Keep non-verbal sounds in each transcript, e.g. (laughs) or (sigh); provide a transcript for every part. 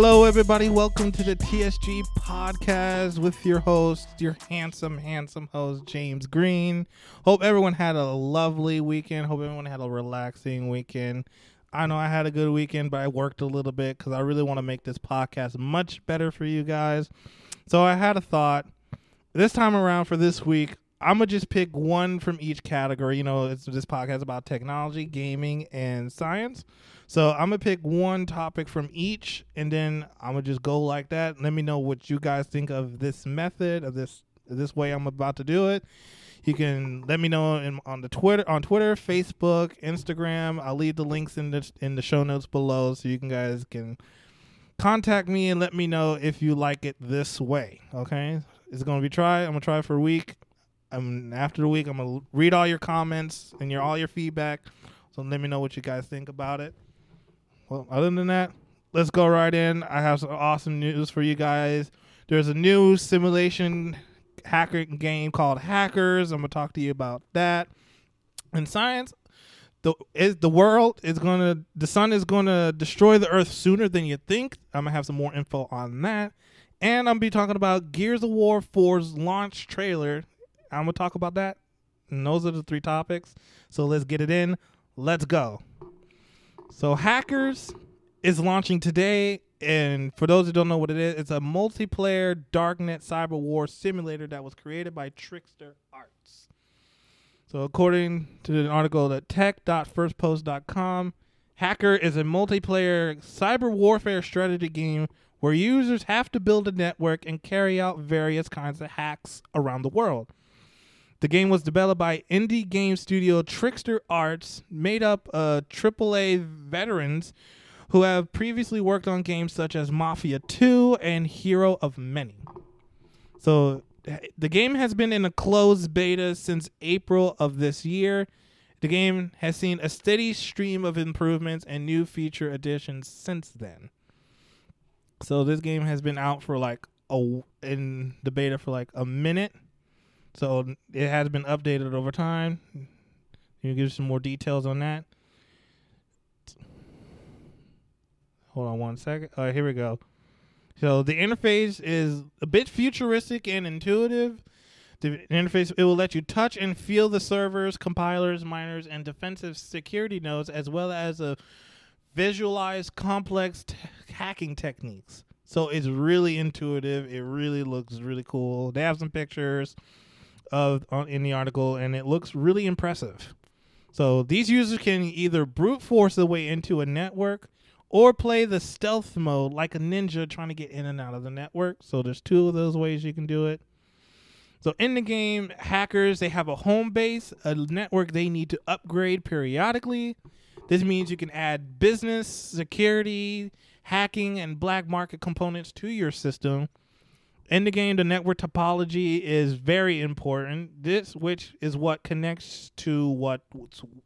Hello, everybody. Welcome to the TSG podcast with your host, your handsome, handsome host, James Green. Hope everyone had a lovely weekend. Hope everyone had a relaxing weekend. I know I had a good weekend, but I worked a little bit because I really want to make this podcast much better for you guys. So I had a thought. This time around for this week, I'm gonna just pick one from each category. You know, this podcast is about technology, gaming, and science. So I'm gonna pick one topic from each, and then I'm gonna just go like that. Let me know what you guys think of this method of this this way I'm about to do it. You can let me know in, on the Twitter, on Twitter, Facebook, Instagram. I'll leave the links in the in the show notes below, so you can guys can contact me and let me know if you like it this way. Okay, it's gonna be try. I'm gonna try for a week. Um, after the week, I'm gonna read all your comments and your all your feedback. So let me know what you guys think about it. Well, other than that, let's go right in. I have some awesome news for you guys. There's a new simulation hacker game called Hackers. I'm gonna talk to you about that. In science, the is the world is gonna the sun is gonna destroy the earth sooner than you think. I'm gonna have some more info on that. And I'm gonna be talking about Gears of War 4's launch trailer. I'm gonna talk about that. And those are the three topics. So let's get it in. Let's go. So Hackers is launching today, and for those who don't know what it is, it's a multiplayer darknet cyber war simulator that was created by Trickster Arts. So according to an article at tech.firstpost.com, Hacker is a multiplayer cyber warfare strategy game where users have to build a network and carry out various kinds of hacks around the world. The game was developed by indie game studio Trickster Arts, made up of AAA veterans who have previously worked on games such as Mafia 2 and Hero of Many. So the game has been in a closed beta since April of this year. The game has seen a steady stream of improvements and new feature additions since then. So this game has been out for like a in the beta for like a minute so it has been updated over time. You give some more details on that? Hold on one second. All right, here we go. So the interface is a bit futuristic and intuitive. The interface it will let you touch and feel the servers, compilers, miners, and defensive security nodes, as well as a visualize complex t- hacking techniques. So it's really intuitive. It really looks really cool. They have some pictures of on, in the article, and it looks really impressive. So these users can either brute force their way into a network or play the stealth mode like a ninja trying to get in and out of the network. So there's two of those ways you can do it. So in the game, hackers they have a home base, a network they need to upgrade periodically. This means you can add business, security, hacking, and black market components to your system in the game, the network topology is very important. This, which is what connects to what,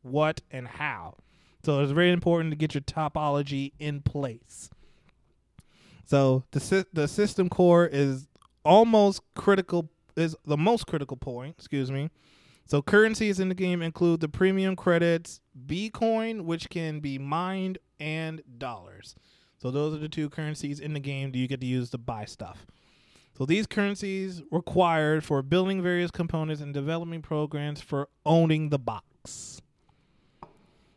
what, and how. So it's very important to get your topology in place. So the the system core is almost critical is the most critical point. Excuse me. So currencies in the game include the premium credits, B coin, which can be mined, and dollars. So those are the two currencies in the game that you get to use to buy stuff. So these currencies required for building various components and developing programs for owning the box.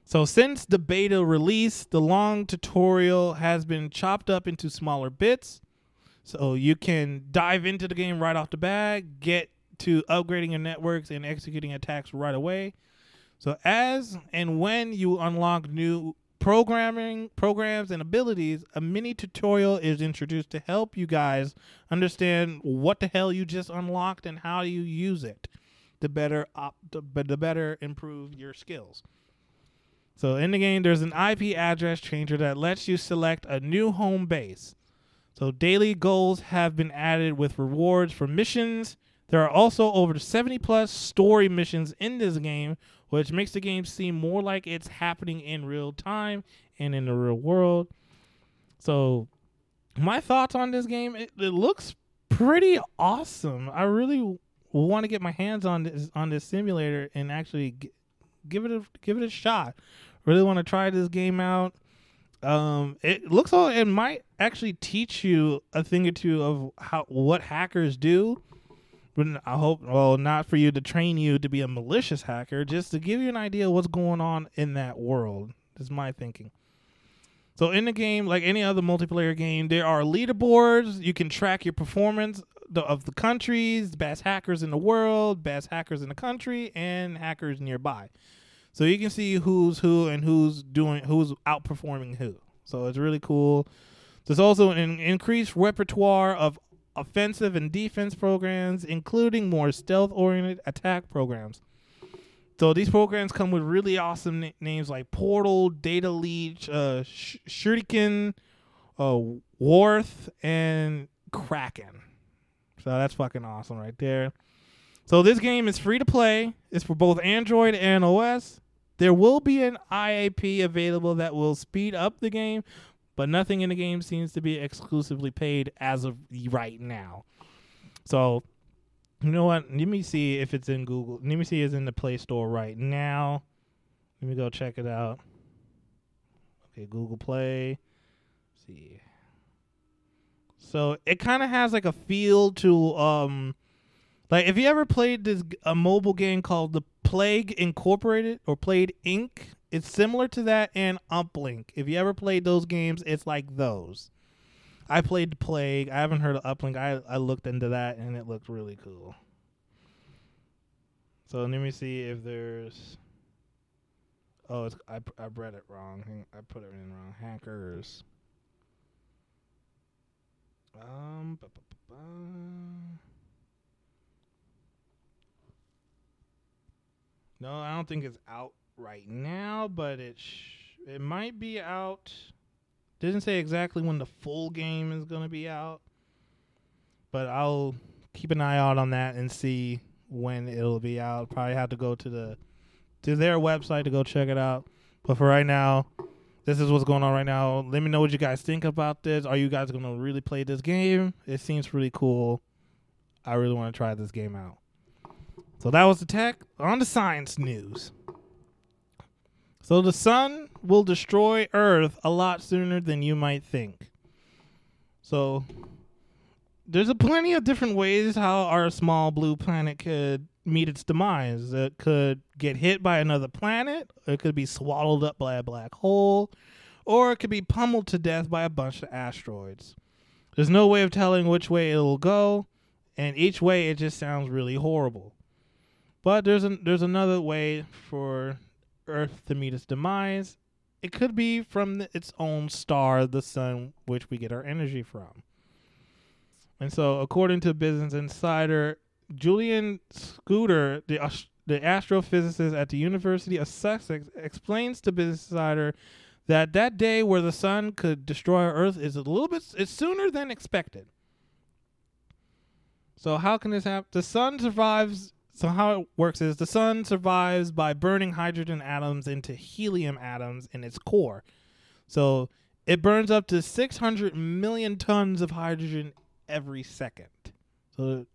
So since the beta release, the long tutorial has been chopped up into smaller bits. So you can dive into the game right off the bat, get to upgrading your networks and executing attacks right away. So as and when you unlock new programming programs and abilities, a mini tutorial is introduced to help you guys understand what the hell you just unlocked and how you use it to better op- to, to better improve your skills. So in the game, there's an IP address changer that lets you select a new home base. So daily goals have been added with rewards for missions. There are also over 70 plus story missions in this game, which makes the game seem more like it's happening in real time and in the real world. So, my thoughts on this game, it, it looks pretty awesome. I really want to get my hands on this on this simulator and actually g- give it a give it a shot. Really want to try this game out. Um, it looks like it might actually teach you a thing or two of how what hackers do. But I hope, well, not for you to train you to be a malicious hacker, just to give you an idea of what's going on in that world. Is my thinking. So in the game, like any other multiplayer game, there are leaderboards. You can track your performance of the countries, best hackers in the world, best hackers in the country, and hackers nearby. So you can see who's who and who's doing who's outperforming who. So it's really cool. There's also an increased repertoire of offensive and defense programs, including more stealth-oriented attack programs. So these programs come with really awesome na- names like Portal, Data Leech, uh, Sh- Shuriken, uh, Worth, and Kraken. So that's fucking awesome right there. So this game is free to play. It's for both Android and OS. There will be an IAP available that will speed up the game, but nothing in the game seems to be exclusively paid as of right now. So you know what? Let me see if it's in Google. Let me see if it's in the Play Store right now. Let me go check it out. Okay, Google Play. Let's see. So it kind of has like a feel to um like if you ever played this a mobile game called The Plague Incorporated or Plague Inc, it's similar to that and Uplink. If you ever played those games, it's like those. I played Plague. I haven't heard of Uplink. I I looked into that and it looked really cool. So let me see if there's. Oh, I I read it wrong. I put it in wrong. Hackers. Um. No, I don't think it's out right now, but it sh- it might be out. Doesn't say exactly when the full game is gonna be out, but I'll keep an eye out on that and see when it'll be out. Probably have to go to the to their website to go check it out. But for right now, this is what's going on right now. Let me know what you guys think about this. Are you guys gonna really play this game? It seems really cool. I really want to try this game out. So that was the tech. On the science news. So the sun will destroy Earth a lot sooner than you might think. So there's a plenty of different ways how our small blue planet could meet its demise. It could get hit by another planet, it could be swallowed up by a black hole, or it could be pummeled to death by a bunch of asteroids. There's no way of telling which way it'll go, and each way it just sounds really horrible. But there's an, there's another way for Earth to meet its demise. It could be from the, its own star, the sun, which we get our energy from. And so, according to Business Insider, Jillian Scudder, the the astrophysicist at the University of Sussex, explains to Business Insider that that day where the sun could destroy Earth is a little bit it's sooner than expected. So how can this happen? The sun survives. So how it works is the sun survives by burning hydrogen atoms into helium atoms in its core. So it burns up to 600 million tons of hydrogen every second. So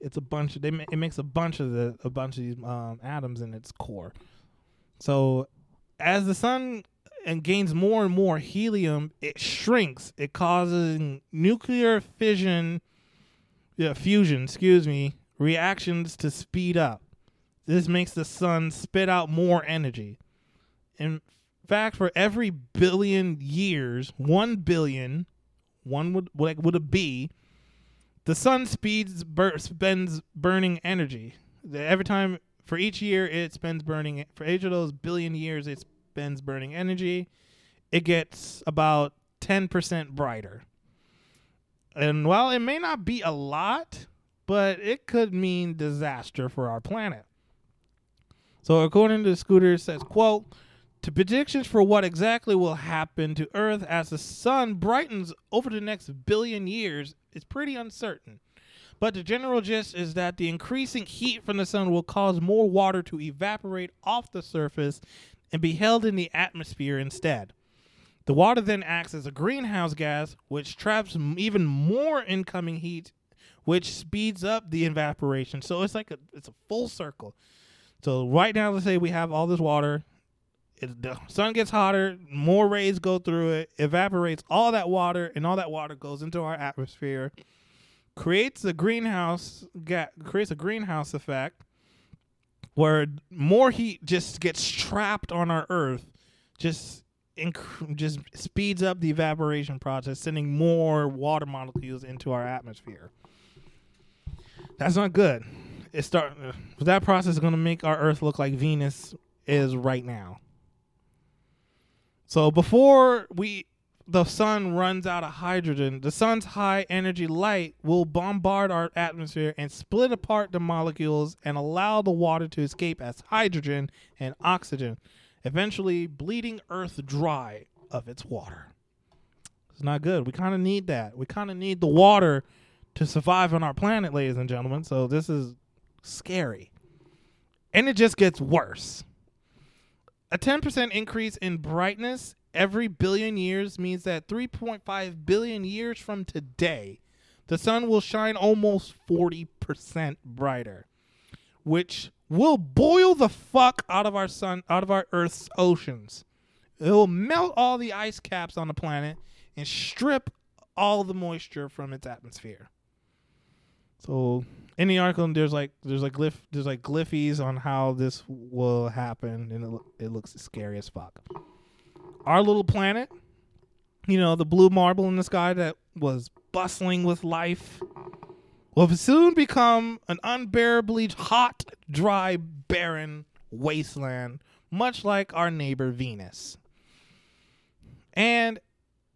it's a bunch of they it makes a bunch of the a bunch of these um, atoms in its core. So as the sun and gains more and more helium, it shrinks. It causes nuclear fission, yeah, fusion. Excuse me, reactions to speed up. This makes the sun spit out more energy. In fact, for every billion years, one billion, one would like would it be? The sun speeds bur- spends burning energy. Every time for each year it spends burning for each of those billion years it spends burning energy, it gets about ten percent brighter. And while it may not be a lot, but it could mean disaster for our planet. So according to Scudder, it says, quote, to predictions for what exactly will happen to Earth as the sun brightens over the next billion years is pretty uncertain. But the general gist is that the increasing heat from the sun will cause more water to evaporate off the surface and be held in the atmosphere instead. The water then acts as a greenhouse gas, which traps even more incoming heat, which speeds up the evaporation. So it's like a it's a full circle. So right now, let's say we have all this water, it, the sun gets hotter, more rays go through it, evaporates all that water, and all that water goes into our atmosphere, creates a greenhouse ga- creates a greenhouse effect where more heat just gets trapped on our Earth, just inc- just speeds up the evaporation process, sending more water molecules into our atmosphere. That's not good. It start uh, that process is going to make our Earth look like Venus is right now. So before we the sun runs out of hydrogen, the sun's high energy light will bombard our atmosphere and split apart the molecules and allow the water to escape as hydrogen and oxygen, eventually bleeding Earth dry of its water. It's not good. We kind of need that. We kind of need the water to survive on our planet, ladies and gentlemen. So this is scary. And it just gets worse. A 10% increase in brightness every billion years means that 3.5 billion years from today, the sun will shine almost 40% brighter, which will boil the fuck out of our sun, out of our Earth's oceans. It will melt all the ice caps on the planet and strip all the moisture from its atmosphere. So in the article, there's like there's like glyph there's like glyphies on how this will happen, and it, it looks scary as fuck our little planet, you know, the blue marble in the sky that was bustling with life, will soon become an unbearably hot, dry, barren wasteland, much like our neighbor Venus. And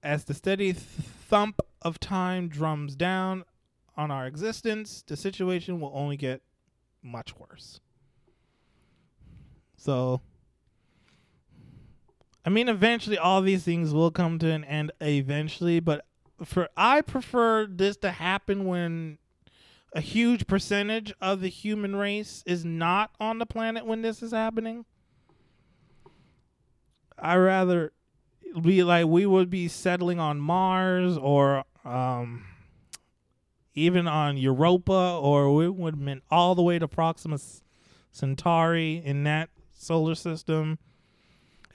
as the steady thump of time drums down on our existence, the situation will only get much worse. So, I mean, eventually all these things will come to an end eventually, but for I prefer this to happen when a huge percentage of the human race is not on the planet when this is happening. I rather be like we would be settling on Mars or um, even on Europa, or we would have been all the way to Proxima Centauri in that solar system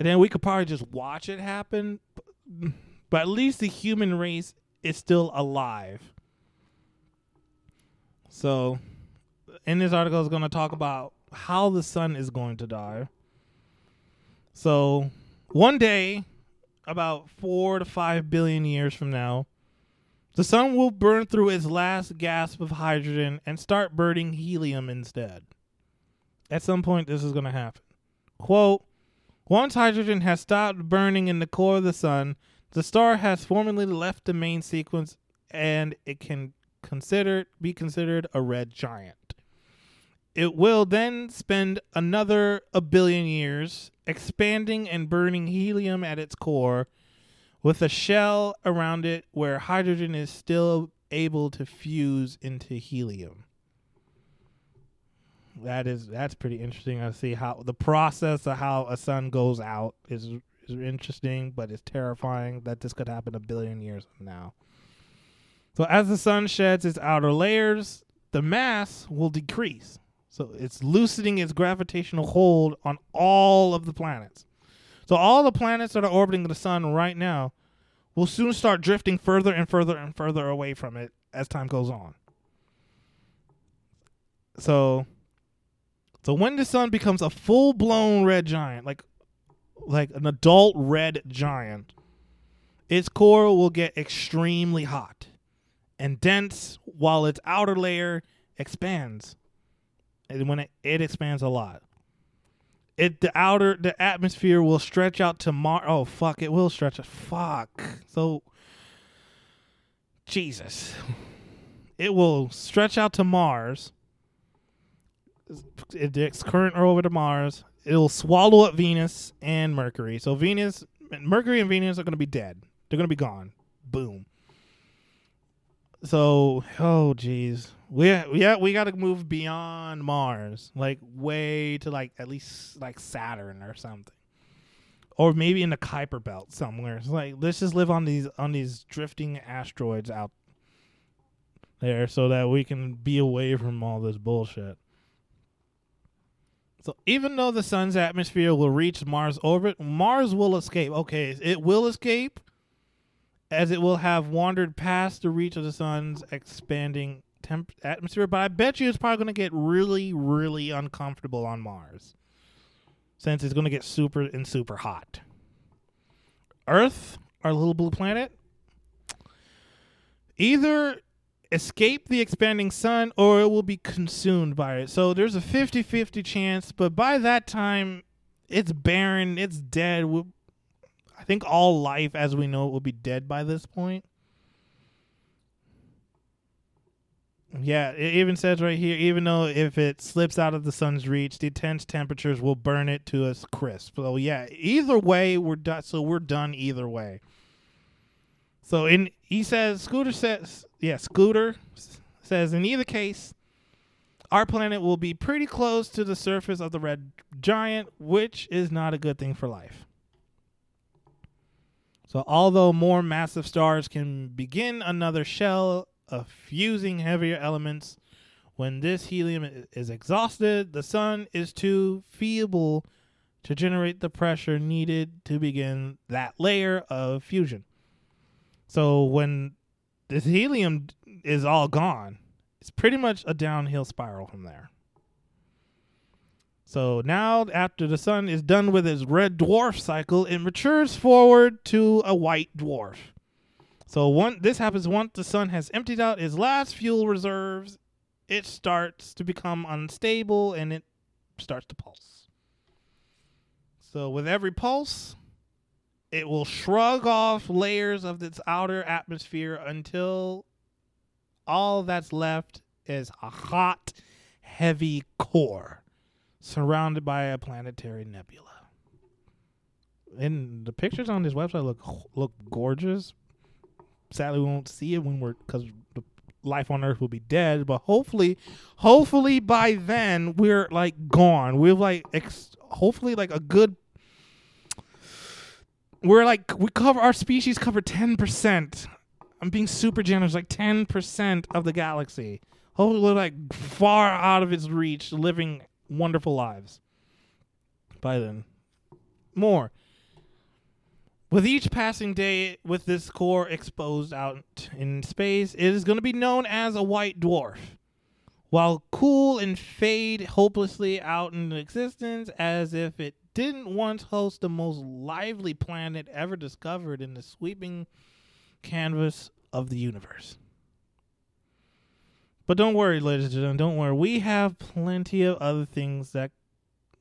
and then we could probably just watch it happen. But at least the human race is still alive. So, in this article, is going to talk about how the sun is going to die. So, one day, about four to five billion years from now, the sun will burn through its last gasp of hydrogen and start burning helium instead. At some point, this is going to happen. Quote once hydrogen has stopped burning in the core of the sun, the star has formally left the main sequence and it can be considered a red giant. It will then spend another a billion years expanding and burning helium at its core with a shell around it where hydrogen is still able to fuse into helium that is that's pretty interesting. I see how the process of how a sun goes out is is interesting, but it's terrifying that this could happen a billion years from now. So as the sun sheds its outer layers, the mass will decrease. So it's loosening its gravitational hold on all of the planets. So all the planets that are orbiting the sun right now will soon start drifting further and further and further away from it as time goes on. So so when the sun becomes a full blown red giant, like like an adult red giant, its core will get extremely hot and dense while its outer layer expands. And when it, it expands a lot. It the outer the atmosphere will stretch out to Mars. Oh fuck, it will stretch. Fuck. So Jesus. It will stretch out to Mars its current orbit to Mars. It'll swallow up Venus and Mercury. So Venus, Mercury and Venus are going to be dead. They're going to be gone. Boom. So, oh jeez, we yeah we got to move beyond Mars, like way to like at least like Saturn or something, or maybe in the Kuiper Belt somewhere. It's like let's just live on these on these drifting asteroids out there, so that we can be away from all this bullshit. So even though the sun's atmosphere will reach Mars orbit, Mars will escape. Okay, it will escape as it will have wandered past the reach of the sun's expanding temp- atmosphere, but I bet you it's probably going to get really really uncomfortable on Mars since it's going to get super and super hot. Earth, our little blue planet, either escape the expanding sun or it will be consumed by it. So there's a 50 50 chance, but by that time, it's barren, it's dead. I think all life as we know it will be dead by this point. Yeah, it even says right here, even though if it slips out of the sun's reach, the intense temperatures will burn it to a crisp. So yeah, either way, we're done. So we're done either way. So in he says Scudder says yeah Scudder says in either case, our planet will be pretty close to the surface of the red giant, which is not a good thing for life. So although more massive stars can begin another shell of fusing heavier elements, when this helium is exhausted, the sun is too feeble to generate the pressure needed to begin that layer of fusion. So when this helium is all gone, it's pretty much a downhill spiral from there. So now, after the sun is done with its red dwarf cycle, it matures forward to a white dwarf. So one, this happens once the sun has emptied out its last fuel reserves. It starts to become unstable and it starts to pulse. So with every pulse, it will shrug off layers of its outer atmosphere until all that's left is a hot, heavy core surrounded by a planetary nebula. And the pictures on this website look look gorgeous. Sadly, we won't see it when we're because the life on Earth will be dead. But hopefully, hopefully by then we're like gone. We're like ex- hopefully like a good we're like we cover our species cover 10% i'm being super generous like 10% of the galaxy hopefully we're like far out of its reach living wonderful lives. By then. More. With each passing day with this core exposed out in space it is going to be known as a white dwarf. While cool and fade hopelessly out into existence as if it didn't once host the most lively planet ever discovered in the sweeping canvas of the universe. But don't worry, ladies and gentlemen, don't worry. We have plenty of other things that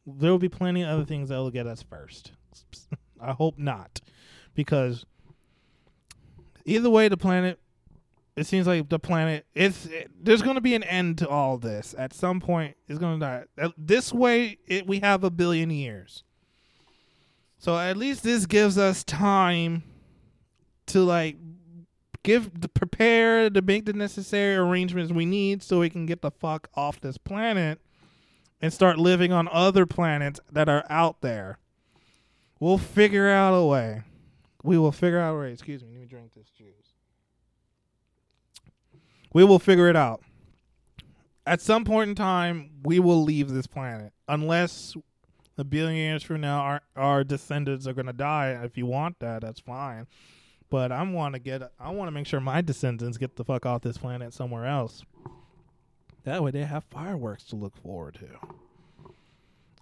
there will be plenty of other things that will get us first. (laughs) I hope not. Because either way the planet it seems like the planet it's it, there's going to be an end to all this at some point it's going to die this way it, we have a billion years so at least this gives us time to like give the prepare to make the necessary arrangements we need so we can get the fuck off this planet and start living on other planets that are out there we'll figure out a way we will figure out a way excuse me let me drink this juice we will figure it out. At some point in time, we will leave this planet unless a billion years from now our our descendants are gonna die. If you want that, that's fine. But I want to get I want to make sure my descendants get the fuck off this planet somewhere else. That way they have fireworks to look forward to.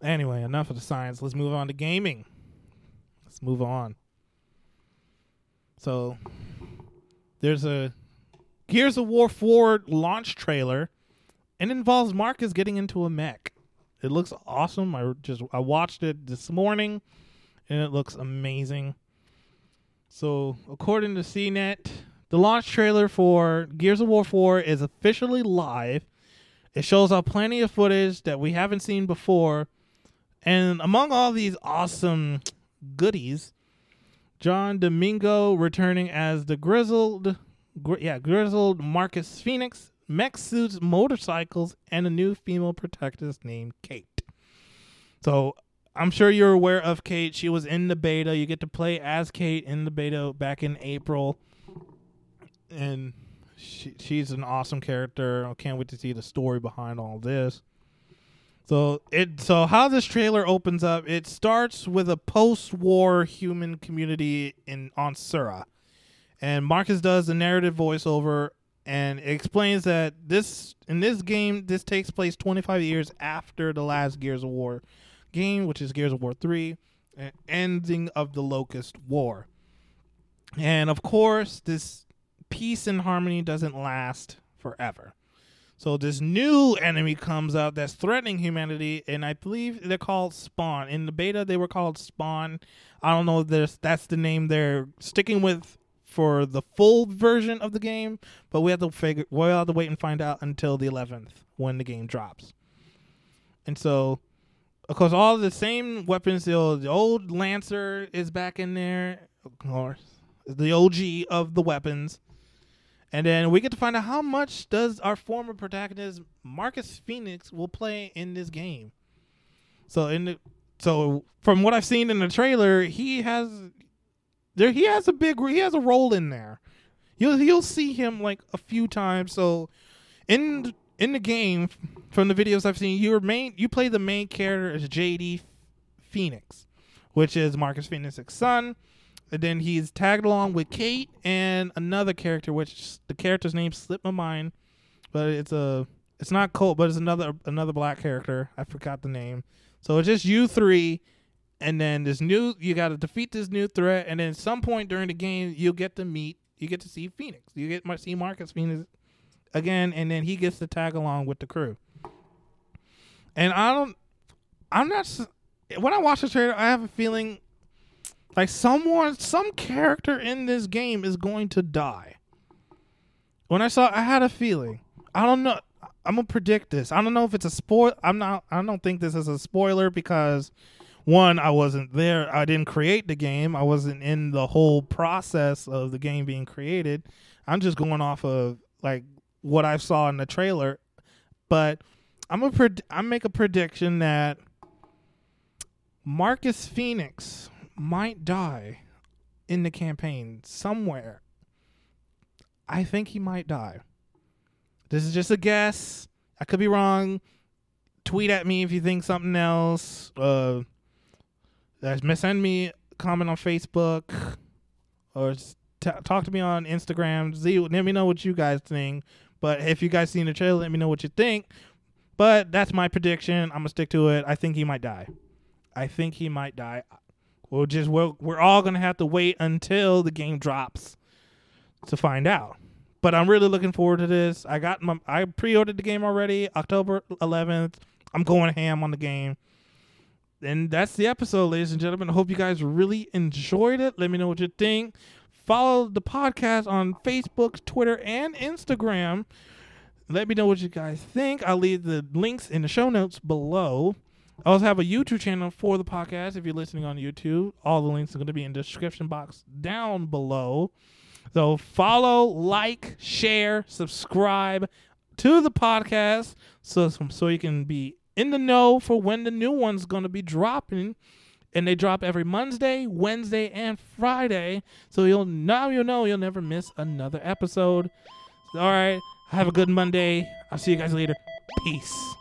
Anyway, enough of the science. Let's move on to gaming. Let's move on. So there's a Gears of War 4 launch trailer and involves Marcus getting into a mech. It looks awesome. I just I watched it this morning and it looks amazing. So, according to CNET, the launch trailer for Gears of War 4 is officially live. It shows off plenty of footage that we haven't seen before. And among all these awesome goodies, John DiMaggio returning as the grizzled gri- yeah, grizzled Marcus Fenix, mech suits, motorcycles, and a new female protagonist named Kate. So I'm sure you're aware of Kate. She was in the beta. You get to play as Kate in the beta back in April, and she, she's an awesome character. I can't wait to see the story behind all this. So it so how this trailer opens up, it starts with a post-war human community in on Sera. And Marcus does the narrative voiceover and it explains that this in this game this takes place 25 years after the last Gears of War game, which is Gears of War 3, ending of the Locust War. And of course, this peace and harmony doesn't last forever. So this new enemy comes out that's threatening humanity, and I believe they're called Spawn. In the beta, they were called Spawn. I don't know if that's the name they're sticking with for the full version of the game, but we have to figure we'll have to wait and find out until the 11th when the game drops. And so, of course, all the same weapons. The old, the old Lancer is back in there, of course, the OG of the weapons. And then we get to find out how much does our former protagonist Marcus Fenix will play in this game. So in the so from what I've seen in the trailer, he has there he has a big he has a role in there. You'll you'll see him like a few times. So in in the game from the videos I've seen, your main you play the main character as JD Fenix, which is Marcus Fenix's son. And then he's tagged along with Kate and another character, which the character's name slipped my mind, but it's a it's not Colt, but it's another another black character. I forgot the name. So it's just you three, and then this new you got to defeat this new threat, and then at some point during the game you'll get to meet, you get to see Fenix, you get to see Marcus Fenix again, and then he gets to tag along with the crew. And I don't, I'm not. When I watch the trailer, I have a feeling like someone, some character in this game is going to die. When I saw, I had a feeling. I don't know. I'm gonna predict this. I don't know if it's a spoil. I'm not. I don't think this is a spoiler because one, I wasn't there. I didn't create the game. I wasn't in the whole process of the game being created. I'm just going off of like what I saw in the trailer. But I'm a pred- I make a prediction that Marcus Fenix might die in the campaign somewhere. I think he might die. This is just a guess. I could be wrong. Tweet at me if you think something else. Uh, send me comment on Facebook or t- talk to me on Instagram. Z, let me know what you guys think. But if you guys seen the trailer, let me know what you think. But that's my prediction. I'm gonna stick to it. I think he might die. I think he might die. We'll just we're, we're all gonna have to wait until the game drops to find out. But I'm really looking forward to this. I got my I pre-ordered the game already, October 11th. I'm going ham on the game. And that's the episode, ladies and gentlemen. I hope you guys really enjoyed it. Let me know what you think. Follow the podcast on Facebook, Twitter, and Instagram. Let me know what you guys think. I'll leave the links in the show notes below. I also have a YouTube channel for the podcast. If you're listening on YouTube, all the links are going to be in the description box down below. So follow, like, share, subscribe to the podcast so so you can be in the know for when the new one's going to be dropping and they drop every Monday, Wednesday, and Friday. So you'll now you'll know you'll never miss another episode. All right, have a good Monday. I'll see you guys later. Peace.